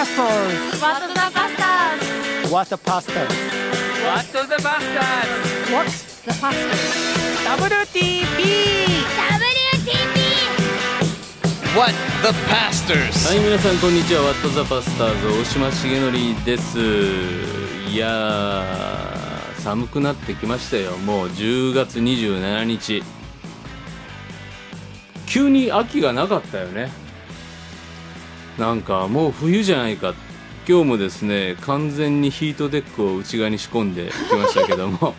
pastors? What the Bastards? What a pasta What the Bastards What's the pastors? WTP What the Pastors はい皆さんこんにちはワットザパスターズ大島重則ですいやー寒くなってきましたよもう10月27日急に秋がなかったよねなんかもう冬じゃないか。今日もですね完全にヒートデックを内側に仕込んできましたけども。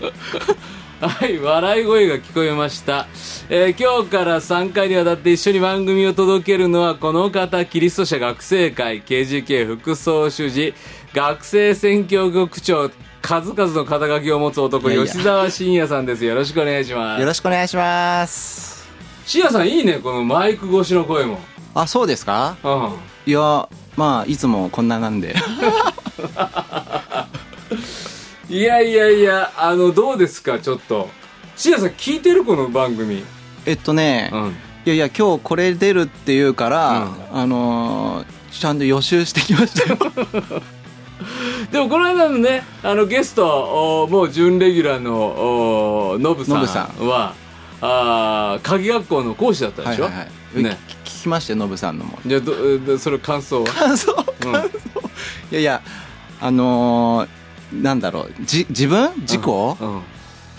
はい笑い声が聞こえました、えー今日から3回にわたって一緒に番組を届けるのはこの方キリスト者学生会 KGK 副総主事学生選挙局長数々の肩書きを持つ男吉沢慎也さんです。よろしくお願いします。よろしくお願いします。慎也さんいいねこのマイク越しの声もあそうですか？うん。いやまあいつもこんななんで。いやいやいやあのどうですか？ちょっと。慎也さん聞いてる？この番組。えっとね、うん。いやいや今日これ出るっていうから、あのーちゃんと予習してきましたよ。でもこの間のねあのゲストおもう準レギュラーのおノブさんはあー鍵学校の講師だったでしょ、はいはいはい、ね。き聞きましたよノブさんのも。じゃあどどそれ感想は？感想？うん。感想、いやいやあのーなんだろうじ自分？自己、うん。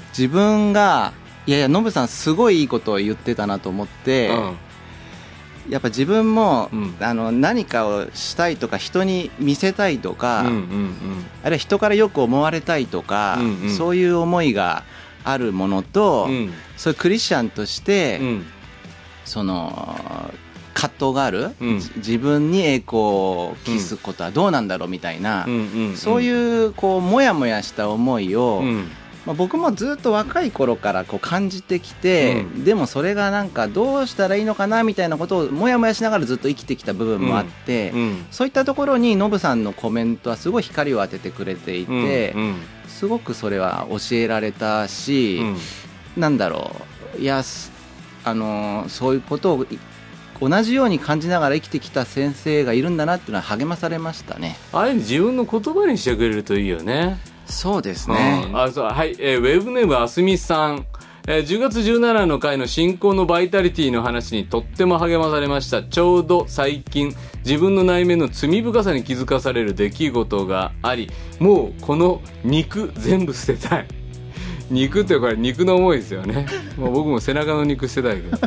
自分がいやいやノブさんすごいいいことを言ってたなと思って、やっぱ自分も、うん。あの何かをしたいとか人に見せたいとか、うんうんうん。あるいは人からよく思われたいとか、うんうん。そういう思いがあるものと、うん。そういうクリスチャンとして、うん。その葛藤がある、うん。じ自分に栄光を期すことはどうなんだろうみたいな、うん。うん。そういうこうモヤモヤした思いを、うん。まあ、僕もずっと若い頃からこう感じてきて、うでもそれがなんかどうしたらいいのかなみたいなことをモヤモヤしながらずっと生きてきた部分もあって、うん。そういったところにノブさんのコメントはすごい光を当ててくれていて、うん。すごくそれは教えられたし、うん。なんだろう。いやすあのーそういうことをい同じように感じながら生きてきた先生がいるんだなっていうのは励まされましたね。あれ自分の言葉にしてくれるといいよね。そうですうん。ね、あそうはい、えーウェブネームあすみさん、えー10月17の回の進行のバイタリティの話にとっても励まされました。ちょうど最近自分の内面の罪深さに気づかされる出来事がありもうこの肉全部捨てたい。肉ってこれ肉の思いですよね。もう僕も背中の肉捨てたいけど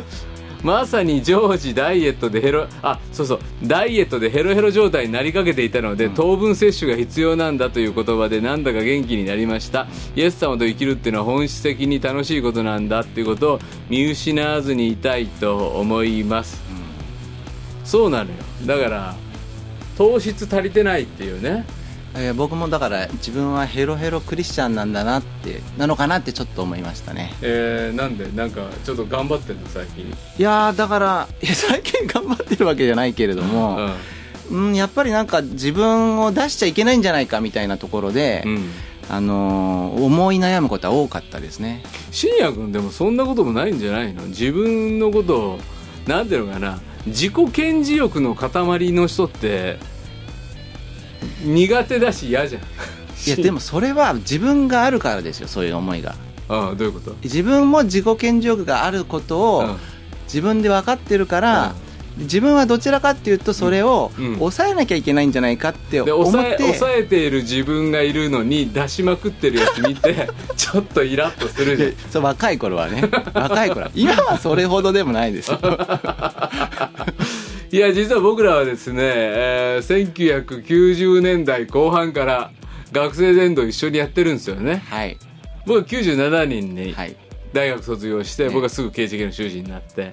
まさに常時ダイエットでヘロあそうそうダイエットでヘロヘロ状態になりかけていたので、糖分摂取が必要なんだという言葉でなんだか元気になりました。イエス様と生きるっていうのは本質的に楽しいことなんだっていうことを見失わずにいたいと思います、そうなのよ。だから糖質足りてないっていうねえー僕もだから自分はヘロヘロクリスチャンなんだなってなのかなってちょっと思いましたね。えー、なんで？なんかちょっと頑張ってんの？最近。いやーだからいや最近頑張ってるわけじゃないけれども、うん、やっぱりなんか自分を出しちゃいけないんじゃないかみたいなところで、うん、うんあのー思い悩むことは多かったですね。信也君でもそんなこともないんじゃないの？自分のことをなんていうのかな？自己顕示欲の塊の人って苦手だし嫌じゃん。いや でもそれは自分があるからですよそういう思いが。ああどういうこと？自分も自己顕示欲があることをうん。自分で分かってるから、自分はどちらかっていうとそれをうん。抑えなきゃいけないんじゃないかって思でって、抑え抑えている自分がいるのに出しまくってるやつ見て ちょっとイラッとするじゃん。でそう若い頃はね。若い頃は。今はそれほどでもないですよ いや実は僕らはですね、えー1990年代後半から学生伝道一緒にやってるんですよね。はい。僕は97人にはい。大学卒業して、ね。僕はすぐ刑事系の修士になって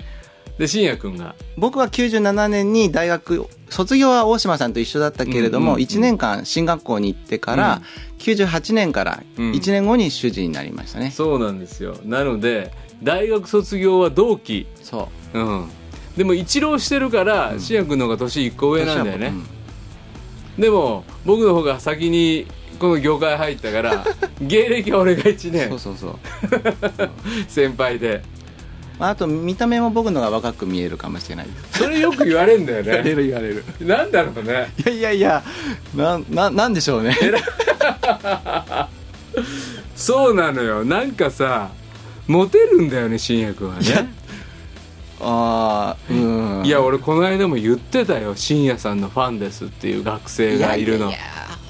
で信也君が。僕は97年に大学卒業は大島さんと一緒だったけれども、うんうんうん1年間進学校に行ってから、98年からうん。1年後に主治になりましたね、そうなんですよ。なので大学卒業は同期。そう。うんでも一浪してるから信也君の方が年1個上なんだよね、うん。でも僕の方が先にこの業界入ったから 芸歴は俺が1年。そうそうそう。先輩で。まあ、あと見た目も僕のが若く見えるかもしれない。それよく言われるんだよ言われねる言われる。なんだろうね。いやいやいやなななんでしょうね。そうなのよ。なんかさモテるんだよね信也君はねああうん。いや俺この間も言ってたよ。信也さんのファンですっていう学生がいるの。ややや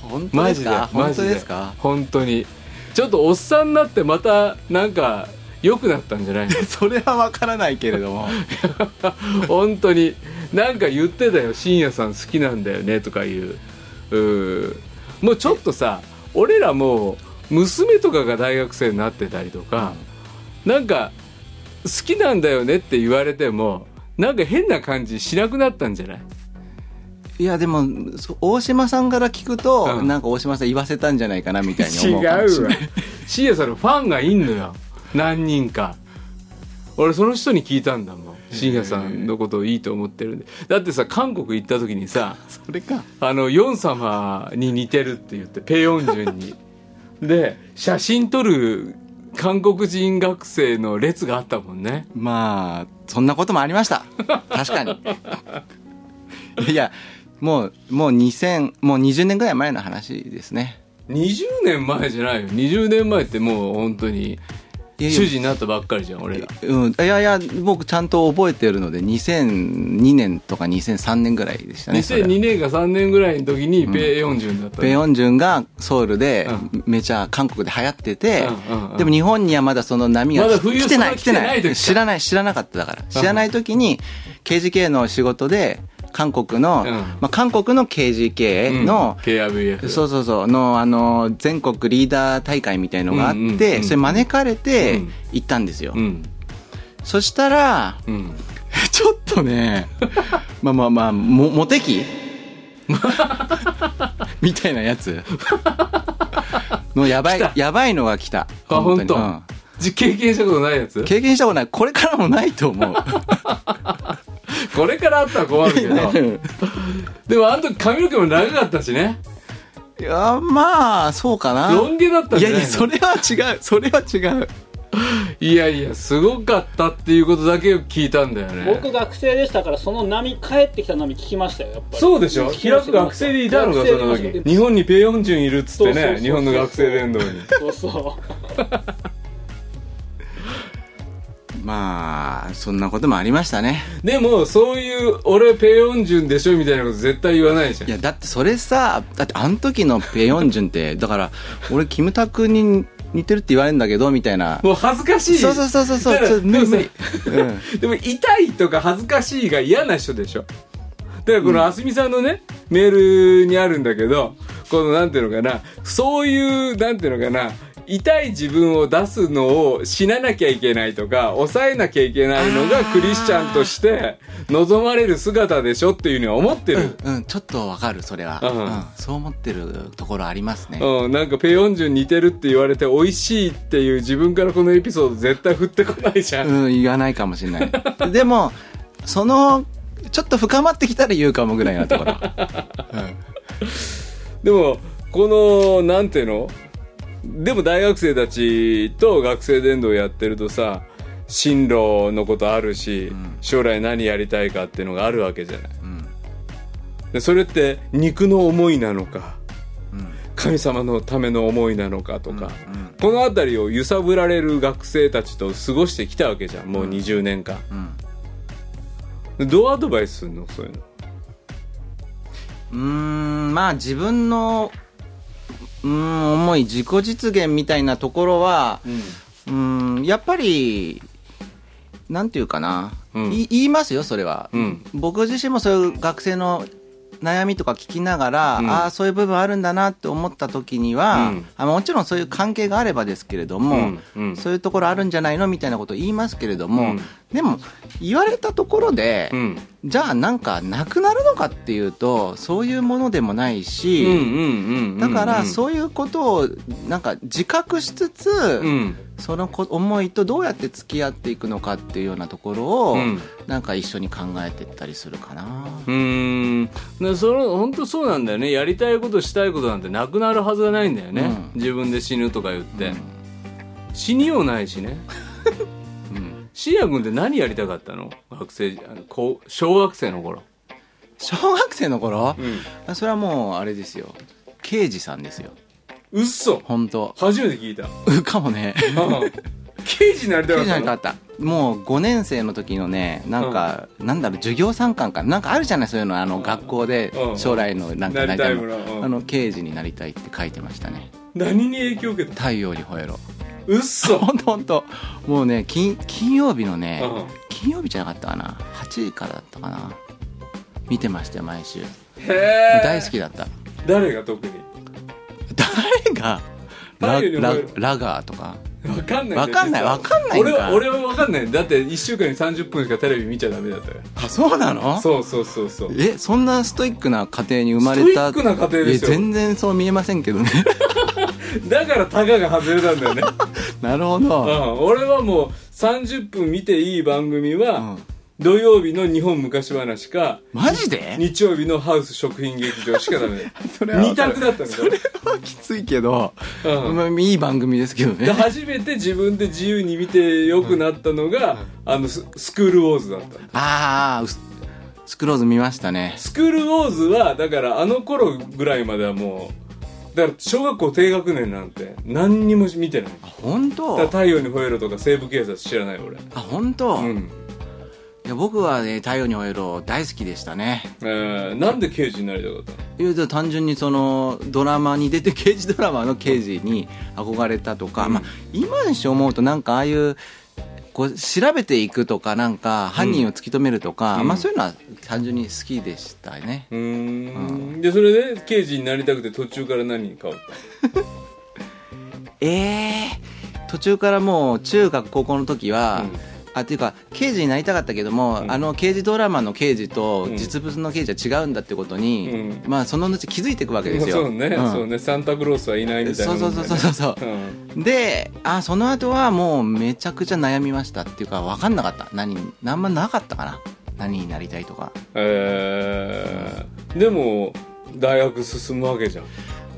本当マジでですか？マジでで。すか？本当に。ちょっとおっさんになってまたなんか良くなったんじゃないの？それは分からないけれども。本当に。なんか言ってたよ。信也さん好きなんだよねとかいう。うーもうちょっとさ俺らもう娘とかが大学生になってたりとか、なんか好きなんだよねって言われてもなんか変な感じしなくなったんじゃない？いやでもそ大島さんから聞くと、うん。なんか大島さん言わせたんじゃないかなみたいに思うかもしれない。信也さんのファンがいんのよ。何人か。俺その人に聞いたんだもん。信也さんのことをいいと思ってるんで。だってさ韓国行った時にさそれか。あのヨン様に似てるって言ってペヨンジュンに。で写真撮る韓国人学生の列があったもんね。まあそんなこともありました。確かに。いやもうもう2000もう20年ぐらい前の話ですね。20年前じゃないよ。20年前ってもう本当に主人になったばっかりじゃん俺ら。うん、いやいや僕ちゃんと覚えてるので2002年とか2003年ぐらいでしたねそれ2002年か3年ぐらいの時にペヨンジュンだったの。ペヨンジュンがソウルでうめちゃ韓国で流行ってて、でも日本にはまだその波がまだ冬来てない来てない知らない知らなかっただから。知らない時に KGK の仕事で韓国の、うん。まあ、韓国の KGK の、うん。KRBF そうそうそうのあの全国リーダー大会みたいのがあって、うんうんうん。それ招かれてうん。行ったんですよ、うん。そしたらうん。ちょっとねまあまあまあもモテ期？みたいなやつ。のやばいやばいのが来た。あ本当、うん。じ経験したことないやつ？経験したことない。これからもないと思う。これからあったら困るけど。でもあの時髪の毛も長かったしね。いやまあそうかな。ロン毛だったんいじゃないの？やいやそれは違う。それは違う。いやいやすごかったっていうことだけ聞いたんだよね。僕学生でしたからその波帰ってきた波聞きましたよやっぱり。そうでしょ？平く学生でいたのかその時。日本にペヨンジュンいるっつってそうそうそうそう。ね日本の学生伝道に。そうそうまあそんなこともありましたね。でもそういう俺ペヨンジュンでしょみたいなこと絶対言わないじゃん。いやだってそれさだってあの時のペヨンジュンってだから俺キムタクに似てるって言われるんだけどみたいな。もう恥ずかしい。そうそうそうそうそう無理無理。でもでも痛いとか恥ずかしいが嫌な人でしょ。だからこのあすみさんのね、メールにあるんだけどこのなんていうのかなそういうなんていうのかな痛い自分を出すのを死ななきゃいけないとか抑えなきゃいけないのがクリスチャンとして望まれる姿でしょっていうには思ってる、うん、うん、ちょっとわかるそれは、うん。うん。そう思ってるところありますね、うん、なんかペヨンジュン似てるって言われて美味しいっていう自分からこのエピソード絶対振ってこないじゃん、うん、言わないかもしれない。でもそのちょっと深まってきたら言うかもぐらいなところ、でもこのなんていうの？でも大学生たちと学生伝道やってるとさ進路のことあるし、ん。将来何やりたいかっていうのがあるわけじゃない。うん。でそれって肉の思いなのかうん。神様のための思いなのかとか、うんこの辺りを揺さぶられる学生たちと過ごしてきたわけじゃんもう20年間、どうアドバイスするのそういうの？うーんまあ自分のうーん思い自己実現みたいなところはうーんやっぱりなんていうかな、うん。い言いますよそれは、うん。僕自身もそういう学生の悩みとか聞きながら、うん。ああそういう部分あるんだなって思った時には、うん。あもちろんそういう関係があればですけれども、うん。うん。そういうところあるんじゃないのみたいなことを言いますけれども、うんでも言われたところで、うん。じゃあなんかなくなるのかっていうとそういうものでもないし、だからうそういうことをなんか自覚しつつ、んうん。そのこ思いとどうやって付き合っていくのかっていうようなところを、うん。なんか一緒に考えていったりするかな。うーん。だその本当そうなんだよね。やりたいことしたいことなんてなくなるはずがないんだよね、うん。自分で死ぬとか言って、死にようないしね うんシア君って何やりたかったの？学生あのこう小学生の頃。小学生の頃、うん。あそれはもうあれですよ。刑事さんですよ。うっそ本当。初めて聞いた。うかもね。刑事になりたか刑事じゃったかった。もう5年生の時のねなんか、なんだろう授業参観かな？んかあるじゃないそういうの。あの、学校でうん。将来のなんかなりたいの。もの。うん。あの刑事になりたいって書いてましたね。何に影響を受けた太陽に吠えろうっそ本当本当。もうね金金曜日のね、うん。金曜日じゃなかったかな？8時からだったかな？見てましたよ毎週。へえ大好きだった。誰が特に？誰が？ラララガーとか？わかんないわかんない。わかんない俺は俺はわかんない。だって1週間に30分しかテレビ見ちゃダメだったよ。あそうなの？そうそうそうそう。えそんなストイックな家庭に生まれた？ストイックな家庭ですよ。え全然そう見えませんけどね。だからタガが外れたんだよね なるほうど、ん。俺はもう30分見ていい番組は、うん。土曜日の日本昔話かマジで？日曜日のハウス食品劇場しかダメ。それは二択だったんだよはきついけど、うん。まあいい番組ですけどでね初めて自分で自由に見てよくなったのが、あのススクールウォーズだったああススクローズ見ましたね。スクールウォーズはだからあの頃ぐらいまではもうだから小学校低学年なんて何にも見てない。あ本だから当太陽に吠えろとか西部警察知らない俺。あ本当、いうん。や僕はね太陽に吠えろ大好きでしたね。えー、なんで刑事になりたかったの？いや単純にそのドラマに出て刑事ドラマの刑事に憧れたとか、うん。まあ、今にして思うとなんかああいうこう調べていくとかなんか犯人を突き止めるとか、うん。まあ、そういうのは単純に好きでしたね、うーん。でそれで刑事になりたくて途中から何に変わったええ途中からもう中学高校の時は、うんあっていうか刑事になりたかったけども、うん。あの刑事ドラマの刑事とうん。実物の刑事は違うんだってことに、うん。まあその後気づいていくわけですよ。そうね、ん。そうねサンタクロースはいないみたいな。そうそうそうそうそう。うん。であその後はもうめちゃくちゃ悩みましたっていうか分かんなかった。何何もなかったかな。何になりたいとか、えー、でも大学進むわけじゃん。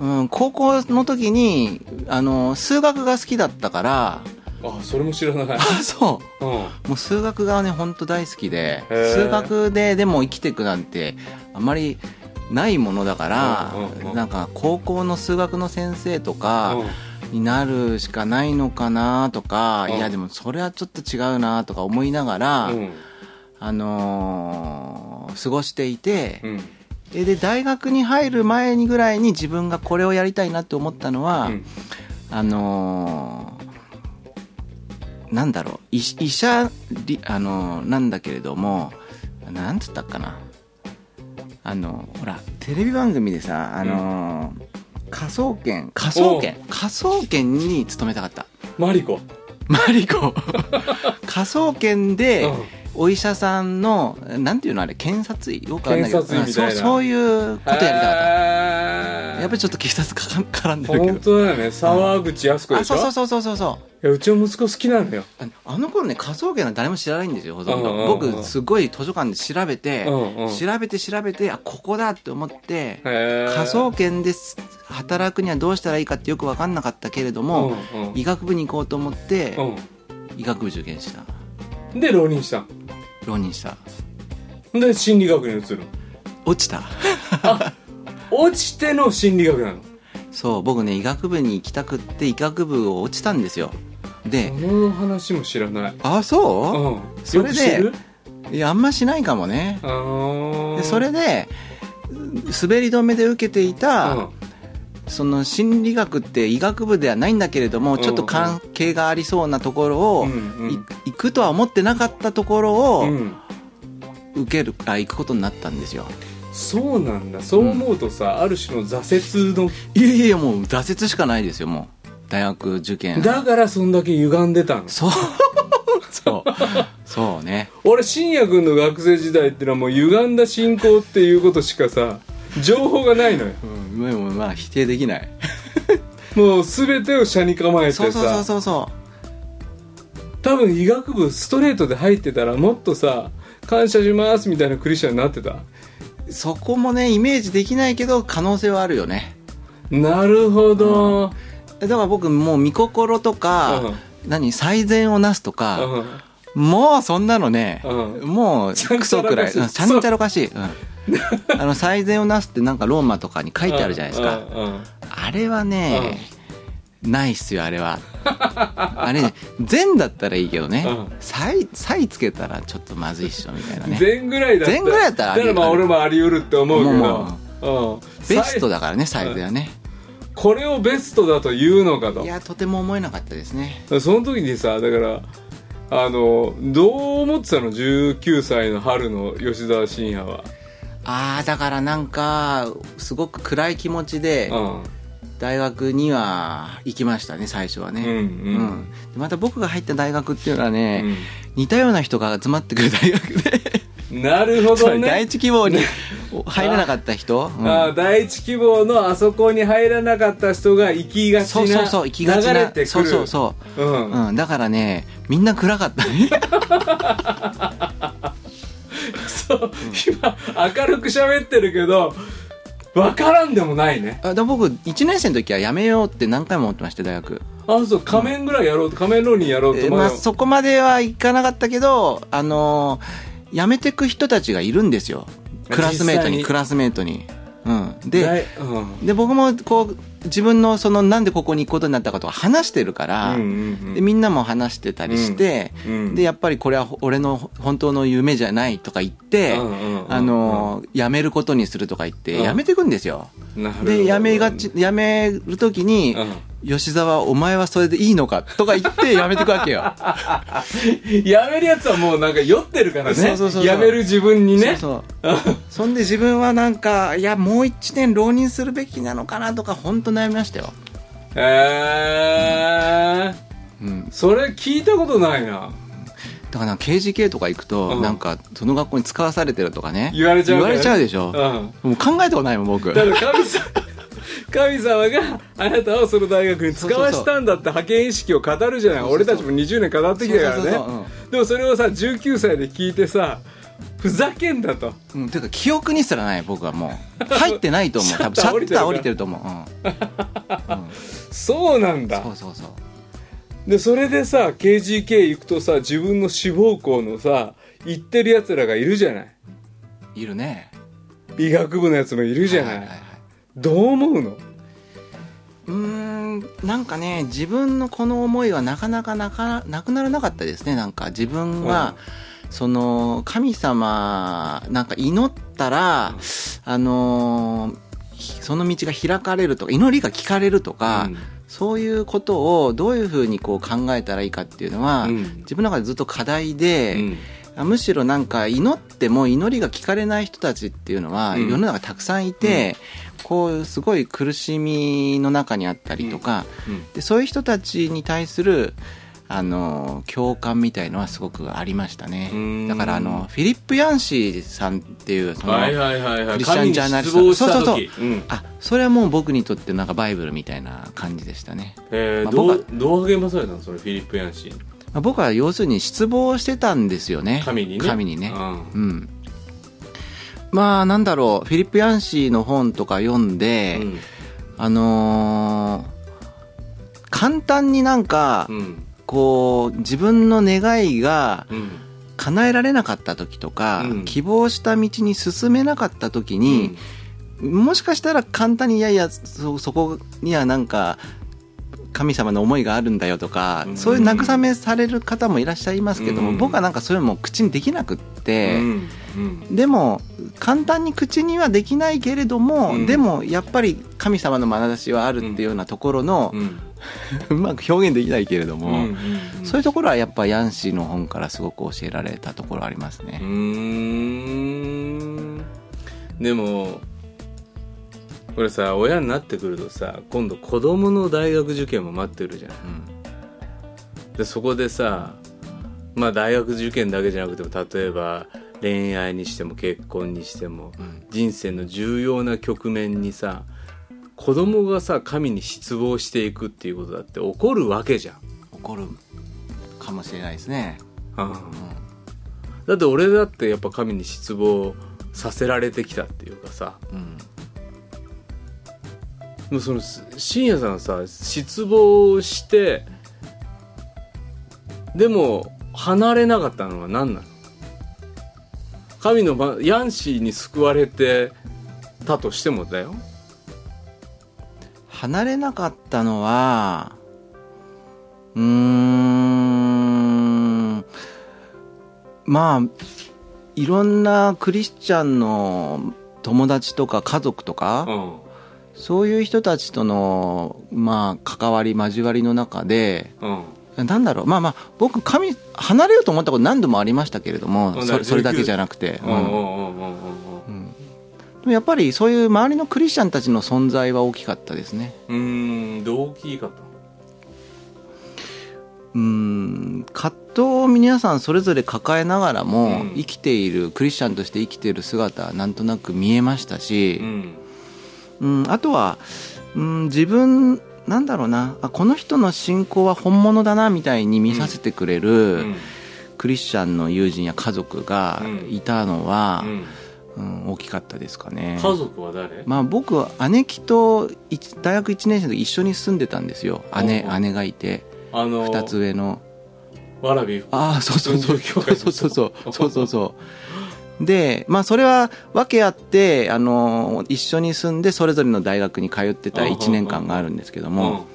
うん、高校の時にあの数学が好きだったからあそれも知らない、あそう。うん、もう数学がね本当大好きで数学ででも生きていくなんてあまりないものだから、うんうんうん。なんか高校の数学の先生とかになるしかないのかなとか、うん。いやでもそれはちょっと違うなとか思いながら、うん。あのー過ごしていて、うん。えで大学に入る前にぐらいに自分がこれをやりたいなって思ったのは、うん。あのーなんだろう医医者りあのーなんだけれどもなんつったっかな。あのほらテレビ番組でさあのー科捜研。科捜研。科捜研に勤めたかった。マリコ。マリコ。科捜研で、うんお医者さんのなんていうのあれ検察医？よくわかんないけどそうそういうことやりたかった、えー。やっぱりちょっと警察か絡んでるけ本ど当だよね沢口靖子あでしょ、そうそうそうそうそう。そういやうちの息子好きなのよ。ああの頃ね科捜研は誰も知らないんですよほとんど、うんうんうん僕すごい図書館で調べて、うんうん。調べて調べてあここだって思って科捜研です働くにはどうしたらいいかってよく分かんなかったけれども、うんうん。医学部に行こうと思って、う医学部受験した。んで浪人した浪人した。で心理学に移る。落ちた。落ちての心理学なの？そう僕ね医学部に行きたくって医学部を落ちたんですよ。でこの話も知らない。あそう、うん。それでよく知ってる？いやあんましないかもね。でそれで滑り止めで受けていた、うんその心理学って医学部ではないんだけれども、んちょっと関係がありそうなところを、うんうん。い行くとは思ってなかったところを、うん。受けるあ行くことになったんですよ。そうなんだ。そう思うとさ、ある種の挫折のいやいやもう挫折しかないですよもう。大学受験。だからそんだけ歪んでたの。そう。そう。そうね。俺信也君の学生時代ってのはもう歪んだ信仰っていうことしかさ情報がないのよ。うんでもまあ否定できない。もう全てを車に構えてさ。そうそうそうそう。そ多分医学部ストレートで入ってたらもっとさ感謝しますみたいなクリスチャンになってた。うそこもねイメージできないけど可能性はあるよね。なるほど、だから僕もう見心とか、何最善をなすとか、もうそんなのね、うん。もうクソくらい。うんちゃんちゃらおかしい、うん あの最善をなすってなんかローマとかに書いてあるじゃないですか、うんうんあれはね、ないっすよあれは。あれね善だったらいいけどねうん。つけたらちょっとまずいっしょみたいなね。全ぐらいだった全ぐらいだったらありだからまあ俺もあり得るって思うけど。もうん。ベストだだからねサイズはね。これをベストだと言うのかと。いやとても思えなかったですね。その時にさだからあのどう思ってたの？19歳の春の吉沢慎也はああだからなんかすごく暗い気持ちでうん。大学には行きましたね最初はね、うんうん。でまた僕が入った大学っていうのはね、うん。似たような人が集まってくる大学で。なるほどね。り第一希望に 入れなかった人、うん。あー第一希望のあそこに入らなかった人が行きがちなそうそうそう行きがちなそうそうそう。うん。うん、だからねみんな暗かったね そう今明るく喋ってるけど分からんでもないね。あでも僕1年生の時はやめようって何回も思ってました大学。あそう仮面ぐらいやろうと仮面浪人やろうとえ思うよまあ、そこまではいかなかったけどあのー辞めてく人たちがいるんですよ。クラスメートにクラスメートに、うん、でうん。で僕もこう自分のそのなんでここに行くことになったかとか話してるから、うんうんうん。でみんなも話してたりして、うんうんでやっぱりこれは俺の本当の夢じゃないとか言って、うんうんうんうん。あの辞めることにするとか言ってうん。辞めてくんですよ、で辞めがち辞める時に、吉沢お前はそれでいいのか？とか言って 辞めてくわけよ。やめるやつはもうなんか酔ってるからね。そうそうそうそう。やめる自分にね。そうそう。そんで自分はなんかいやもう一年浪人するべきなのかなとか本当悩みましたよ、へえうん、それ聞いたことないな。だから KGK とか行くと、うん。なんかその学校に使わされてるとかね。言われちゃうから言われちゃうでしょ、うん。もう考えたことないもん僕。だから神様神様があなたをその大学に使わしたんだって派遣意識を語るじゃない。俺たちも20年語ってきたからね。でもそれをさ19歳で聞いてさふざけんだと。うん、ていうか記憶にすらない僕はもう。入ってないと思う。多分シャッター降りてると思う、うん。うん、そうなんだ。そうそうそう。でそれでさ KGK 行くとさ自分の志望校のさ行ってるやつらがいるじゃない。いるね。医学部のやつもいるじゃない,、はいはいはいどう思うの？うーんなんかね自分のこの思いはなかなかなかなくならなかったですね。なんか自分は、その神様なんか祈ったら、あのその道が開かれるとか祈りが聞かれるとか、うん。そういうことをどういうふうにこう考えたらいいかっていうのは、うん。自分の中でずっと課題で、うん。あむしろなんか祈っても祈りが聞かれない人たちっていうのはうん。世の中たくさんいて、こうすごい苦しみの中にあったりとか、うん。でそういう人たちに対するあの共感みたいのはすごくありましたね。うん。だからあのフィリップ・ヤンシーさんっていうその、クリスチャンジャーナリストそうそうそう。うん。あそれはもう僕にとってなんかバイブルみたいな感じでしたね、えーどまあ僕うどう励まされたの？それフィリップ・ヤンシー。まあ、僕は要するに失望してたんですよね。神にね。神にね。うん。うんまあなんだろうフィリップ・ヤンシーの本とか読んで、うん。あのー簡単になんか、うん。こう自分の願いがうん。叶えられなかった時とか、うん。希望した道に進めなかった時に、もしかしたら簡単にいやいやそそこにはなんか神様の思いがあるんだよとか、うん。そういう慰めされる方もいらっしゃいますけども、うん。僕はなんかそれも口にできなくって、でも簡単に口にはできないけれども、うん。でもやっぱり神様の眼差しはあるっていうようなところのう、まく表現できないけれども、そういうところはやっぱヤンシーの本からすごく教えられたところありますね。でもこれさ親になってくるとさ今度子供の大学受験も待ってるじゃん。うん。でそこでさまあ大学受験だけじゃなくても例えば恋愛にしても結婚にしてもうん。人生の重要な局面にさ子供がさ神に失望していくっていうことだって起こるわけじゃん、怒るかもしれないですね。うん。だって俺だってやっぱ神に失望させられてきたっていうかさ。うんもうその深夜さんさ失望してでも離れなかったのは何なの？神のばヤンシーに救われてたとしてもだよ。離れなかったのはうーんまあいろんなクリスチャンの友達とか家族とか、うんそういう人たちとの、まあ、関わり交わりの中でうん。なんだろう。まあまあ僕神離れようと思ったこと何度もありましたけれどもうん。そそれだけじゃなくて、でもやっぱりそういう周りのクリスチャンたちの存在は大きかったですね。うんうんどう大きかったうーん。葛藤を皆さんそれぞれ抱えながらも、うん。生きているクリスチャンとして生きている姿はなんとなく見えましたし、うんうん、あとは、うん、自分なんだろうな。あこの人の信仰は本物だなみたいに見させてくれる、うん。クリスチャンの友人や家族がいたのは、うん。うん大きかったですかね。家族は誰？まあ、僕は姉貴と一大学1年生の時一緒に住んでたんですよ。姉姉がいてあの2つ上の。わらびああそうそうそう。そうそうそう。そうそうでまあそれは訳あってあの一緒に住んでそれぞれの大学に通ってた1年間があるんですけども。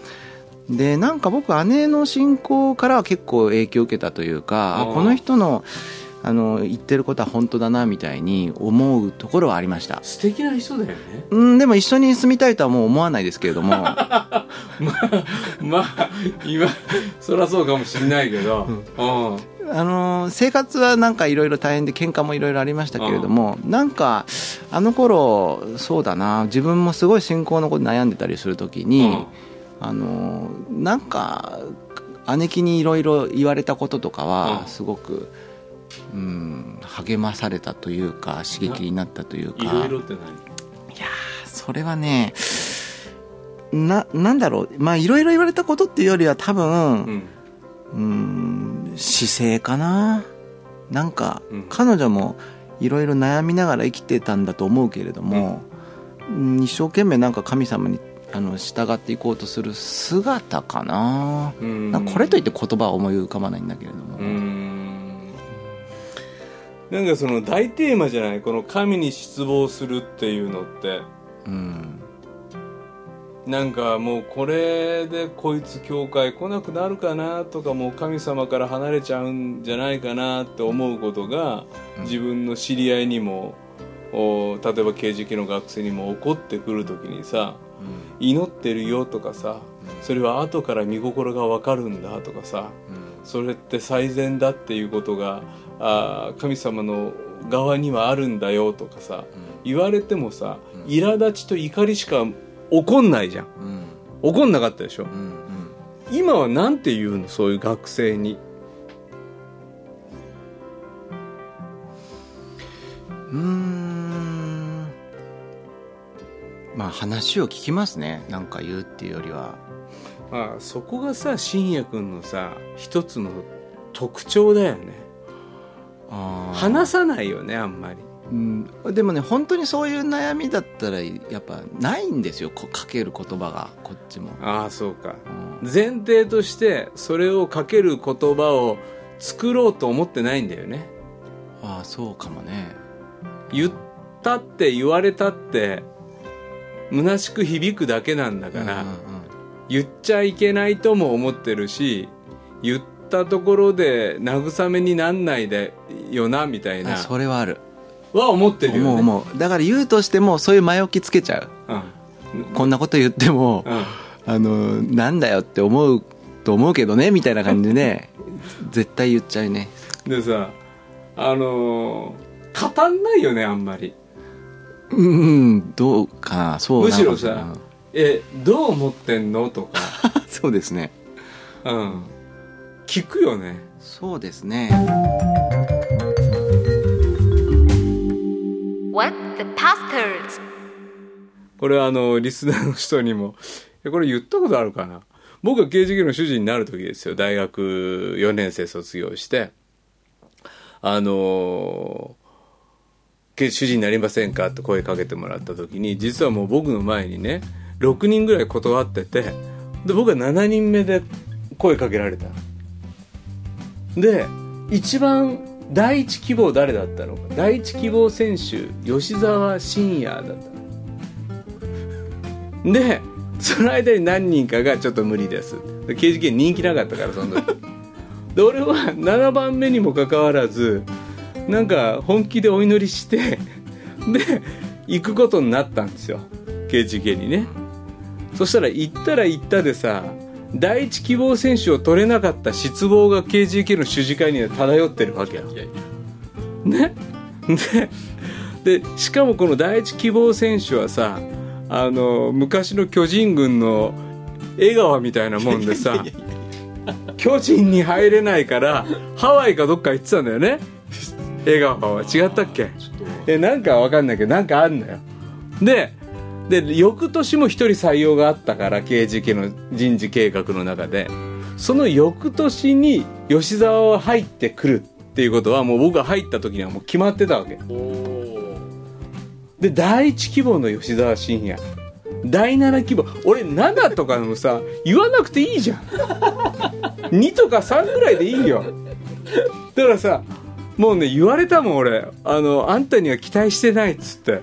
でなんか僕姉の信仰からは結構影響を受けたというかこの人のあの言ってることは本当だなみたいに思うところはありました。素敵な人だよね。うんでも一緒に住みたいとはもう思わないですけれども。まあ今そりゃそうかもしれないけど、うんあの生活はなんかいろいろ大変で喧嘩もいろいろありましたけれどもなんかあの頃そうだな。自分もすごい信仰のこと悩んでたりするときに、あのなんか姉貴にいろいろ言われたこととかはうん。すごく、うん、励まされたというか刺激になったというか。いろいろって何それはねななんだろう。まあいろいろ言われたことっていうよりは多分、うん。うん姿勢かな？なんか、うん。彼女もいろいろ悩みながら生きてたんだと思うけれども、うん。一生懸命なんか神様にあの従っていこうとする姿かな,、うん。なこれといって言葉は思い浮かばないんだけれども、うん。なんかその大テーマじゃない？この神に失望するっていうのって。うんなんかもうこれでこいつ教会来なくなるかなとかもう神様から離れちゃうんじゃないかなって思うことが自分の知り合いにもお例えば刑事系の学生にも起こってくる時にさ祈ってるよとかさそれは後から見心が分かるんだとかさそれって最善だっていうことがあー神様の側にはあるんだよとかさ言われてもさ苛立ちと怒りしか起こんないじゃん。うん。怒んなかったでしょ。うんうん。今はなんて言うの？そういう学生に。うーん。まあ話を聞きますね。なんか言うっていうよりは。まあそこがさ信也君のさ一つの特徴だよね。話さないよねあんまりうん、でもね本当にそういう悩みだったらやっぱないんですよ。こかける言葉がこっちも、ああそうか。うん。前提としてそれをかける言葉を作ろうと思ってないんだよね。ああそうかもね。言ったって言われたって虚しく響くだけなんだから、うんうん言っちゃいけないとも思ってるし言ったところで慰めになんないでよなみたいな。それはあるは思ってるよね。思う思うだから言うとしてもそういう前置きつけちゃう。ん。うこんなこと言っても、うん。あのなんだよって思うと思うけどねみたいな感じでね 絶対言っちゃうね。でさあのー語んないよねあんまり。うんうんどうかなそうむしろさ「えどう思ってんの?」とか、な そうですね。うん、聞くよね。そうですね What the pastors? これはあのリスナーの人にも これ言ったことあるかな？僕が刑事局の主人になる時ですよ。大学4年生卒業して。あのけ主人になりませんかって声かけてもらった時に実はもう僕の前にね6人ぐらい断っててで僕は7人目で声かけられた。で一番第一希望誰だったのか？第一希望選手吉沢慎也だったでその間に何人かがちょっと無理です。KGK 人気なかったからその時。で俺は7番目にもかかわらずなんか本気でお祈りしてで行くことになったんですよ。KGK にね。そしたら行ったら行ったでさ第一希望選手を取れなかった失望が KGK の主事会には漂ってるわけよね？ででしかもこの第一希望選手はさあの昔の巨人軍の江川みたいなもんでさ巨人に入れないからハワイかどっか行ってたんだよね？江川は。違ったっけ？えなんかわかんないけどなんかあんのよ。でで翌年も一人採用があったから刑事系の人事計画の中で。その翌年に吉沢は入ってくるっていうことはもう僕が入った時にはもう決まってたわけ。で第一希望の吉沢慎也。第7希望。俺7とかのさ言わなくていいじゃん。2とか3ぐらいでいいよ。だからさもうね言われたもん俺。あのあんたには期待してないっつって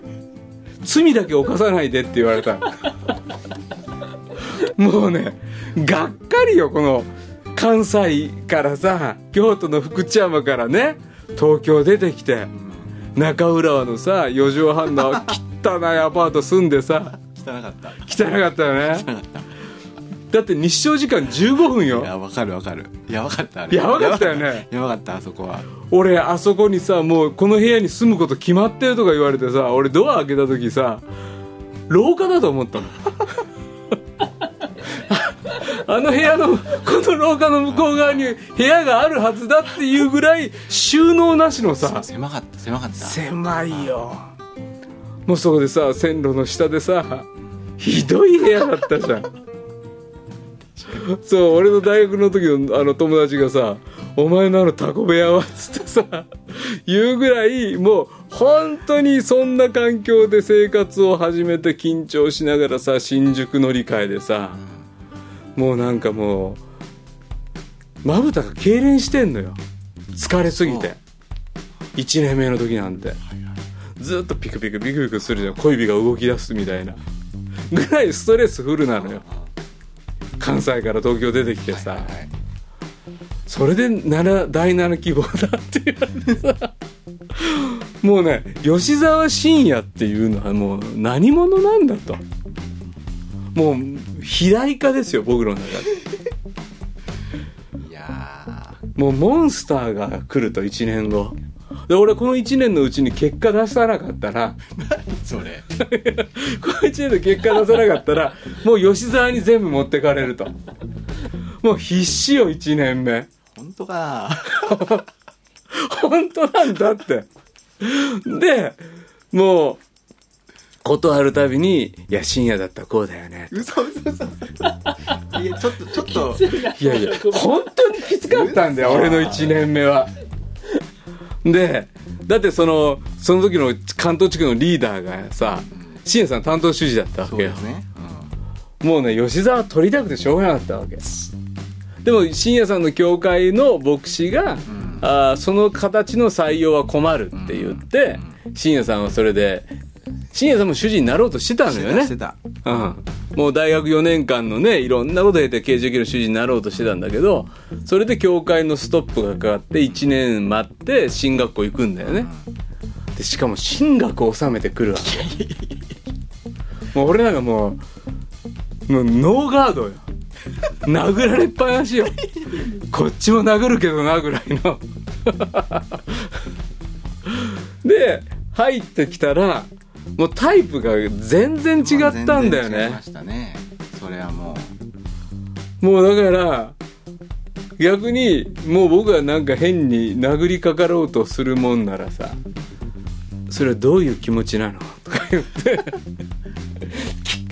罪だけ犯さないでって言われた。もうねがっかりよこの関西からさ京都の福知山からね東京出てきて中浦和のさ4畳半の汚いアパート住んでさ汚かった。汚かったよね。だって日照時間15分よ。いやわかるわかる。やばかったあれ。やばかったよね。やばかったあそこは俺あそこにさもうこの部屋に住むこと決まってるとか言われてさ俺ドア開けた時さ廊下だと思ったの。あの部屋のこの廊下の向こう側に部屋があるはずだっていうぐらい収納なしのさ。狭かった狭かった。狭いよ。もうそこでさ線路の下でさひどい部屋だったじゃん。そう俺の大学の時のあの友達がさ「お前のあのタコ部屋は」っつってさ言うぐらいもう本当にそんな環境で生活を始めて緊張しながらさ新宿乗り換えでさもうなんかもうまぶたが痙攣してんのよ。疲れすぎて。1年目の時なんて。ずっとピクピクピクピクするじゃん。小指が動き出すみたいな。ぐらいストレスフルなのよ。関西から東京出てきてさ、それで7第7希望だって言われてさ。もうね吉沢慎也っていうのはもう何者なんだと。もう肥大化ですよ僕の中で。いやもうモンスターが来ると1年後。で俺この1年のうちに結果出さなかったら。ーそれ。この1年の結果出さなかったらもう吉沢に全部持ってかれるともう必死よ1年目。本当か。本当なんだって。でもう断るたびに「いや深夜だったらこうだよね」嘘嘘嘘。いやちょっとちょっと。いやいや本当にきつかったんだよ俺の1年目は。でだってそのその時の関東地区のリーダーがさ深夜さん担当主事だったわけよ。そうですね、もうね吉沢取りたくてしょうがなかったわけでも深夜さんの教会の牧師が、あーその形の採用は困るって言って深夜さんはそれで深夜さんも主人になろうとしてたのよね。してたうん、もう大学4年間のねいろんなことを経て刑事局の主事になろうとしてたんだけどそれで教会のストップがかかって1年待って進学校行くんだよね。でしかも進学を収めてくるわけ。もう俺なんかもうもうノーガードよ殴られっぱなしよ。こっちも殴るけどなぐらいの。で入ってきたらもうタイプが全然違ったんだよね。ね。それはももうだから逆にもう僕がなんか変に殴りかかろうとするもんならさ「それはどういう気持ちなの?」とか言って。う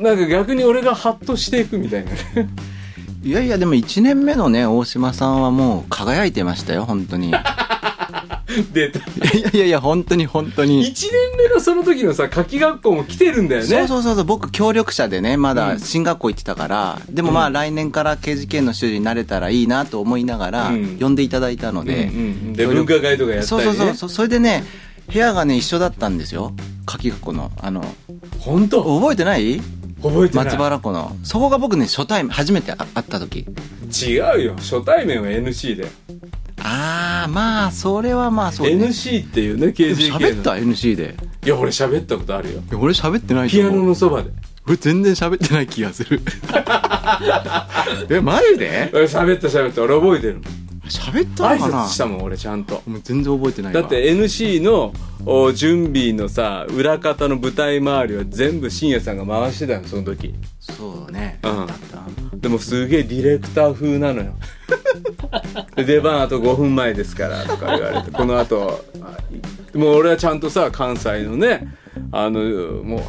なんか逆に俺がハッとしていくみたいないやいやでも1年目のね大島さんはもう輝いてましたよ本当に。出た。いやいやいや本当に本当に。1年目のその時のさ夏季学校も来てるんだよね。そうそうそうそう僕協力者でねまうん。だ進学校行ってたから、でもまあ来年から刑事件の主事になれたらいいなと思いながら、うん。呼んでいただいたので、うんうんで文化会とかやったりね。そうそうそう。それでね部屋がね一緒だったんですよ夏季学校の。あの本当？覚えてない？覚えてない。松原湖の。そこが僕ね初対面初めて会った時。違うよ。初対面は NC で。ああまあそれはまあそうね。NC っていうね刑事喋った？NC で。いや俺喋ったことあるよ。いや俺喋ってないとピアノのそばで。俺全然喋ってない気がする。えマジで？俺喋った喋った。俺覚えてる喋った挨のかな？拶したもん俺ちゃんと。もう全然覚えてないわ。だって NC のお準備のさ裏方の舞台周りは全部深夜さんが回してたのその時。そうね。うん。だったでもすげえディレクター風なのよ。で出番あと5分前ですからとか言われてこの後あもう俺はちゃんとさ関西のねあのもう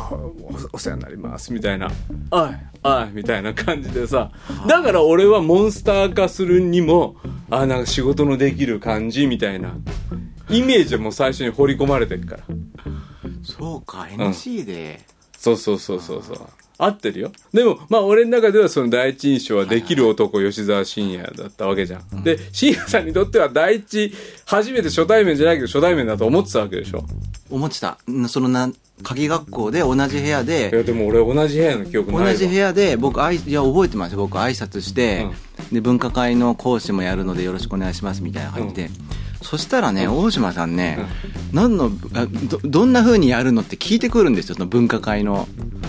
おお世話になりますみたいな「おい。おい」みたいな感じでさ。だから俺はモンスター化するにもあなんか仕事のできる感じみたいな。イメージはもう最初に掘り込まれてるから。そうか NC で、そうそうそうそうそう合ってるよ。でもまあ俺の中ではその第一印象はできる男吉沢慎也だったわけじゃん、で慎也さんにとっては第一初めて初対面じゃないけど初対面だと思ってたわけでしょ。思ってた。んそのな鍵学校で同じ部屋いでやでも俺同じ部屋の記憶ないわ。同じ部屋で僕あいいや覚えてますよ。僕挨拶して、で文化会の講師もやるのでよろしくお願いしますみたいな感じで、そしたらね、大島さんね、何のあどどんな風にやるのって聞いてくるんですよその文化会の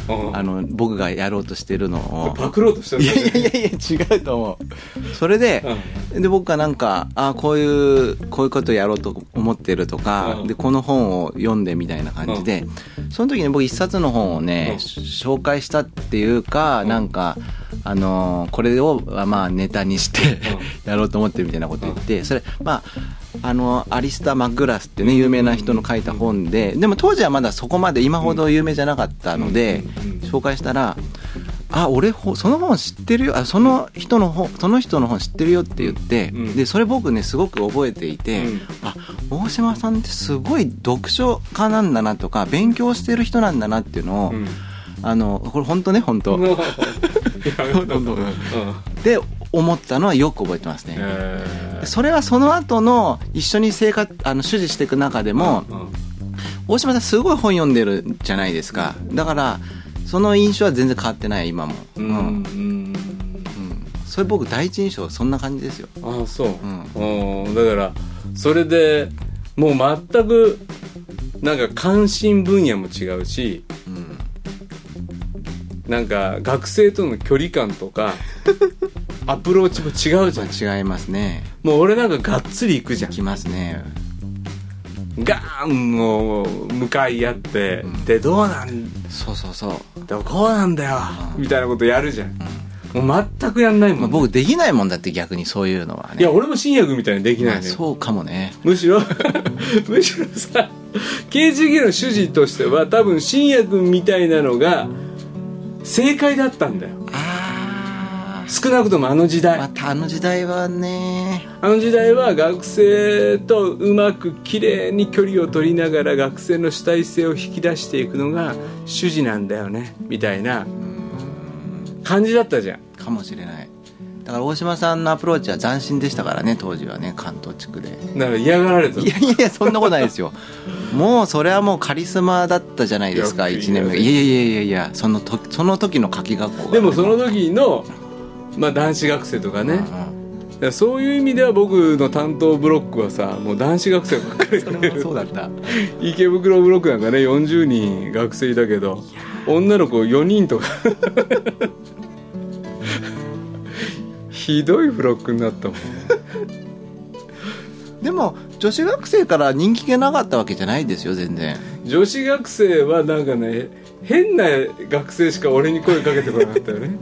うん。あの僕がやろうとしてるのを。パクろうとしたんいだやいやいやいや違うと思う。それで、で僕がなんかあこういうこういうことやろうと思ってるとか、うん。でこの本を読んでみたいな感じで、その時に僕一冊の本をね、うん。紹介したっていうか、なんかあのーこれをまあネタにして、やろうと思ってるみたいなこと言って、それまああのアリスター・マッグラスってね有名な人の書いた本ででも当時はまだそこまで今ほど有名じゃなかったので、紹介したら「あ俺ほその本知ってるよあその人の本その人の本知ってるよ」って言って、うん。でそれ僕ねすごく覚えていて、うん。あ大島さんってすごい読書家なんだなとか勉強してる人なんだなっていうのを、うん。あのこれ本当ね本当、で思ったのはよく覚えてますね。それはその後の一緒に生活あの主事していく中でも、ーうん。大島さんすごい本読んでるじゃないですか。だからその印象は全然変わってない今も、ううん。ん。うん。それ僕第一印象そんな感じですよ。ああそう、うん、だからそれでもう全くなんか関心分野も違うしうん。なんか学生との距離感とか アプローチも違うじゃん。まあ違いますね。もう俺なんかがっつり行くじゃん。きますね。ガーンもう向かい合って、でどうなん？そうそうそう、だこうなんだよ、みたいなことやるじゃん、もう全くやんないもん、まあ、僕できないもんだって逆にそういうのはね。いや俺も新薬みたいにできないね、まあそうかもね。むしろ むしろさ刑事事件の主事としては多分新薬みたいなのが正解だったんだよ。ああ少なくともあの時代、またあの時代はね。あの時代は学生とうまく綺麗に距離を取りながら学生の主体性を引き出していくのが主事なんだよね。みたいな感じだったじゃん。かもしれない。だから大島さんのアプローチは斬新でしたからね当時はね関東地区で。だから嫌がられたいやいやそんなことないですよ。もうそれはもうカリスマだったじゃないですかいや1年目。いやいやいやいやそのとその時の夏季学校がでもその時の、まあ、男子学生とかね、そういう意味では僕の担当ブロックはさもう男子学生ばっかり。それもそうだった。池袋ブロックなんかね40人学生いたけど女の子4人とか。ひどいブロックになったもん。でも女子学生から人気がなかったわけじゃないですよ全然。女子学生はなんかね変な学生しか俺に声かけてこなかったよね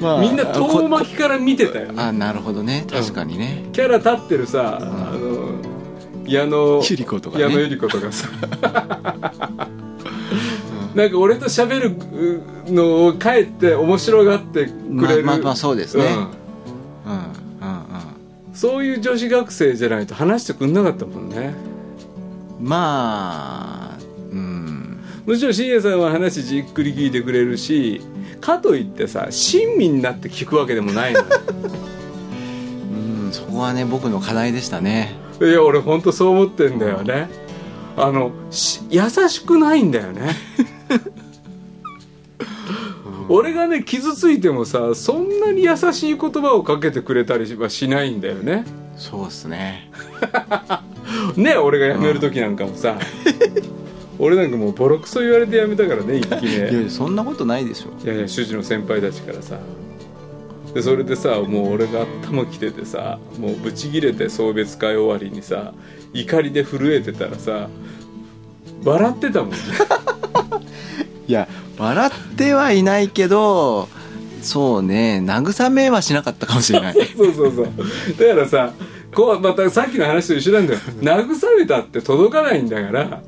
まみんな遠巻きから見てたよあなるほどね。確かにね、キャラ立ってるさ、あの矢野ゆり子とかね。矢野ゆり子とかさ。なんか俺と喋るのをかえって面白がってくれる、まあまあまあそうですね。うん。うんうんうん。そういう女子学生じゃないと話してくんなかったもんね。まあうん。むしろ信也さんは話じっくり聞いてくれるしかといってさ親身になって聞くわけでもないのよ。うんそこはね僕の課題でしたね。いや俺本当そう思ってんだよね。あのし優しくないんだよね。俺がね傷ついてもさそんなに優しい言葉をかけてくれたりはしないんだよね。そうっすね。ね俺が辞める時なんかもさ 俺なんかもうボロクソ言われて辞めたからね一気いやいにやそんなことないでしょ。いやいや主人の先輩たちからさ。でそれでさもう俺が頭きててさもうブチギレて送別会終わりにさ怒りで震えてたらさ笑ってたもんね。いや笑ってはいないけどそうね慰めはしなかったかもしれない。そうそうそう。だからさこうまたさっきの話と一緒なんだよ。慰めたって届かないんだから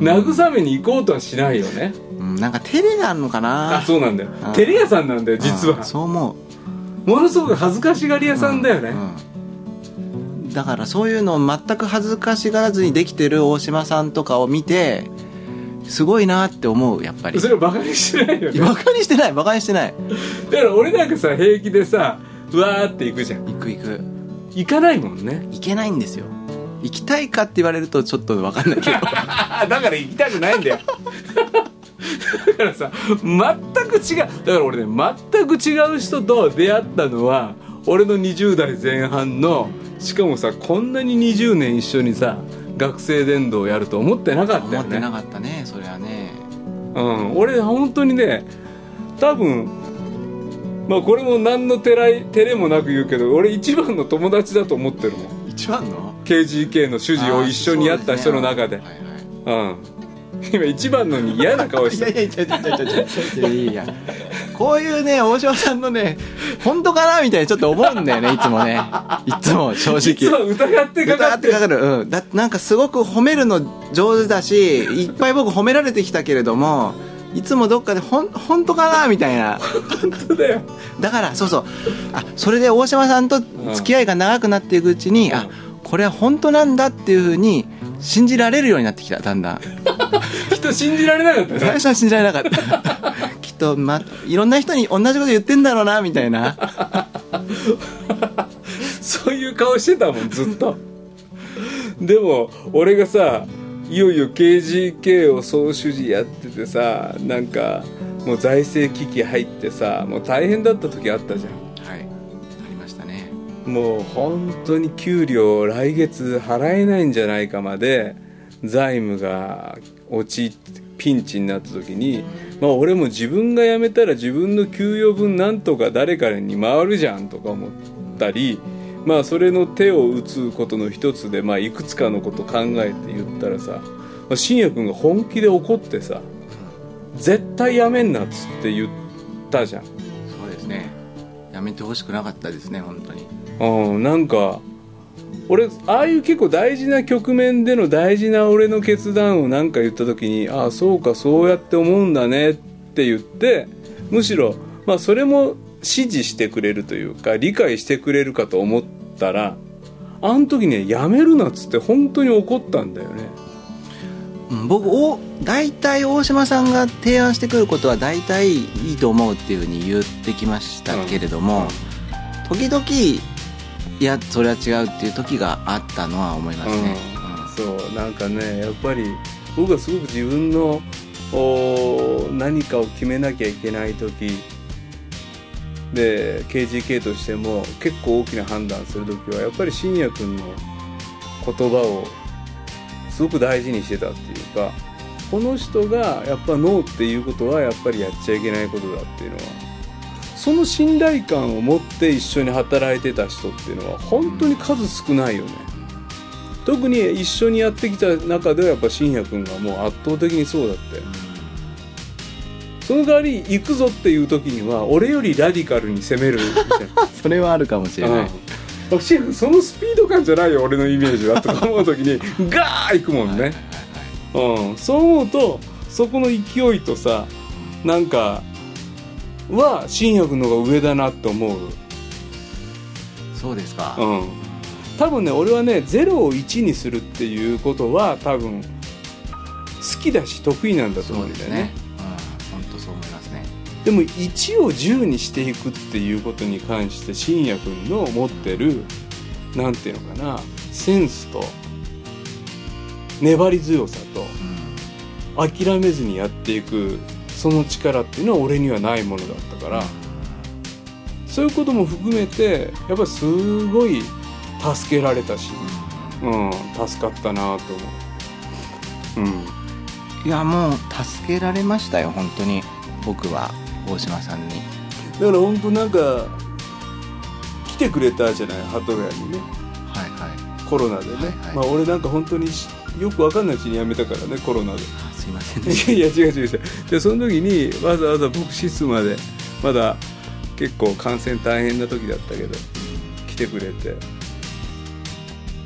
慰めに行こうとはしないよね、うんなんか照れがあるのかな。あそうなんだよ。あ照れ屋さんなんだよ実は。あそう思ものすごく恥ずかしがり屋うさんだよね、うんだからそういうのを全く恥ずかしがらずにできてる大島さんとかを見てすごいなって思うやっぱり。それをバカ にしてないよね。バカにしてないバカにしてない。だから俺なんかさ平気でさうわーって行くじゃん。行く行く。行かないもんね。行けないんですよ行きたいかって言われるとちょっと分かんないけど。あ だから行きたくないんだよ。だからさ全く違う。だから俺ね全く違う人と出会ったのは俺の20代前半のしかもさこんなに20年一緒にさ学生伝道をやると思ってなかったよね。思ってなかったねそれはね。うん。俺本当にね多分まあこれも何の照らい照れもなく言うけど俺一番の友達だと思ってるもん。一番の？KGK の主人を一緒にやった人の中で。今一番のに嫌な顔して。いやいやいやいやいやいやこういうね大島さんのね本当かなみたいにちょっと思うんだよねいつもね。いつも正直。いつも疑ってかか疑ってかかる、うん、だなんかすごく褒めるの上手だしいっぱい僕褒められてきたけれどもいつもどっかでほん本当かなみたいな。本当だよ。だからそうそう。あそれで大島さんと付き合いが長くなっていくうちに、うん、あこれは本当なんだっていうふうに信じられるようになってきただんだん。人信じられなかった。ね最初は信じられなかった。きっと、ま、いろんな人に同じこと言ってんだろうなみたいな。そういう顔してたもんずっと。でも俺がさいよいよ KGK を総主事やっててさなんかもう財政危機入ってさもう大変だった時あったじゃんもう本当に給料来月払えないんじゃないかまで財務が陥ってピンチになった時に、まあ、俺も自分が辞めたら自分の給与分なんとか誰かに回るじゃんとか思ったりまあそれの手を打つことの一つで、まあ、いくつかのこと考えて言ったらさまあ信也君が本気で怒ってさ絶対辞めんなっつって言ったじゃん。やめてほしくなかったですね本当に。うん、なんか俺ああいう結構大事な局面での大事な俺の決断を何か言った時にああそうかそうやって思うんだねって言ってむしろ、まあ、それも支持してくれるというか理解してくれるかと思ったらあの時ねやめるなっつって本当に怒ったんだよね。うん僕お大体大島さんが提案してくることは大体いいと思うっていうふうに言ってきましたけれども、時々いやそれは違うっていう時があったのは思いますね、そうなんかねやっぱり僕はすごく自分のお何かを決めなきゃいけない時で KGK としても結構大きな判断する時はやっぱり信也君の言葉をすごく大事にしてたっていうかこの人がやっぱノーっていうことはやっぱりやっちゃいけないことだっていうのはその信頼感を持って一緒に働いてた人っていうのは本当に数少ないよね。特に一緒にやってきた中ではやっぱ信也君がもう圧倒的にそうだったよその代わり行くぞっていう時には俺よりラディカルに攻めるみたいな。それはあるかもしれない、うん、シェフそのスピード感じゃないよ俺のイメージはとか思う時に ガー行くもんね、うん、そう思うとそこの勢いとさなんかは信也君の方が上だなって思う。そうですか、うん。多分ね俺はね0を1にするっていうことは多分好きだし得意なんだと思うんだよねでも1を10にしていくっていうことに関して信也君の持ってるなんていうのかなセンスと粘り強さと諦めずにやっていくその力っていうのは俺にはないものだったから。そういうことも含めてやっぱすごい助けられたし、うん、助かったなと思う。うん。いやもう助けられましたよ本当に僕は。大島さんに。だから本当なんか来てくれたじゃない鳩ヶ谷にね。はいはい。コロナでね、はいはい。まあ俺なんか本当にしよくわかんないうちに辞めたからねコロナで。あすいませんね。いやいや違う違う違う。でその時にわざわざ僕室までまだ結構感染大変な時だったけど来てくれて。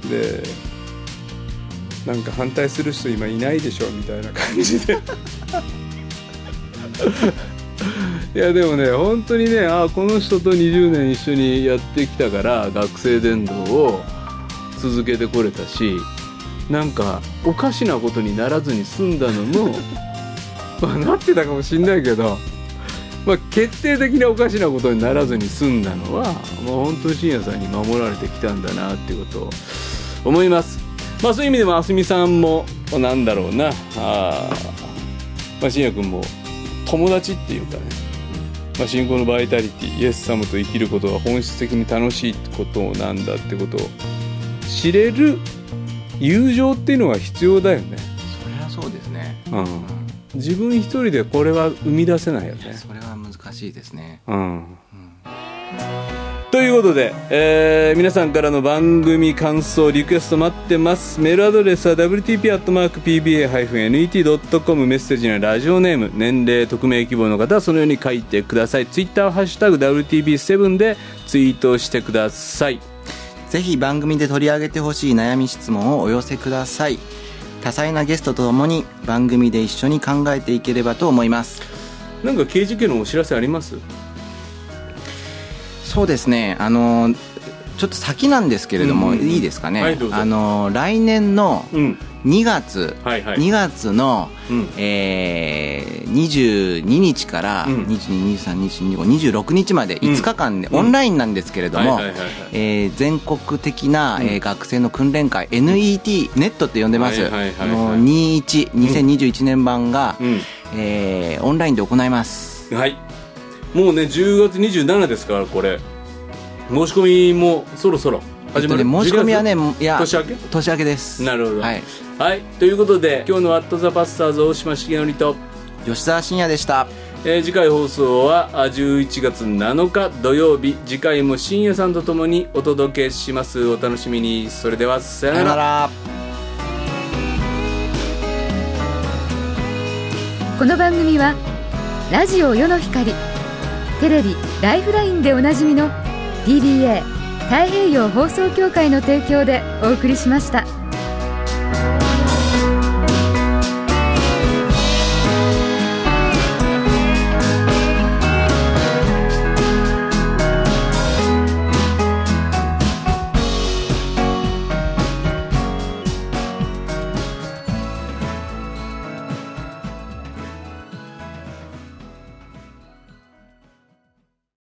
でなんか反対する人今いないでしょみたいな感じで いやでもね本当にねあこの人と20年一緒にやってきたから学生伝道を続けてこれたしなんかおかしなことにならずに済んだのも まあなってたかもしんないけど、まあ、決定的なおかしなことにならずに済んだのは、まあ、本当に信也さんに守られてきたんだなっていうことを思います。まあそういう意味でもあすみさんもなんだろうなあ、まあ、信也君も友達っていうかね、まあ、信仰のバイタリティイエス様と生きることが本質的に楽しいことなんだってことを知れる友情っていうのが必要だよね、それはそうですね。うん、自分一人でこれは生み出せないよね、それは難しいですね。うんということで、えー皆さんからの番組感想リクエスト待ってます。メールアドレスは wtp.pba-net.com メッセージにはラジオネーム年齢匿名希望の方はそのように書いてください。ツイッターはハッシュタグ WTB7 でツイートしてください。ぜひ番組で取り上げてほしい悩み質問をお寄せください。多彩なゲストとともに番組で一緒に考えていければと思います。なんか刑事系のお知らせあります？そうですね。あのちょっと先なんですけれども、うん。うんうんいいですかね、はいあの来年のうん。2月、はいはい。2月の、うん。えー、22日からうん。22232426日まで5日間で、うん。オンラインなんですけれども、全国的な、うん。えー学生の訓練会 NET ネットって呼んでます、はいはいはいはい。あの21 2021年版が、うん。えーオンラインで行います。はいもうね10月27ですからこれ。申し込みもそろそろ。始まる、えっとね申し込みはね12いや年明け？年明けです。なるほど。はい。はい。ということで今日の「ワット・ザ・パスターズ」大島重則と、吉澤信也でした。えー次回放送はあ11月7日土曜日。次回も深夜さんとともにお届けします。お楽しみに。それではさよなら。この番組はラジオ世の光テレビ「ライフライン」でおなじみの TBA 太平洋放送協会の提供でお送りしました。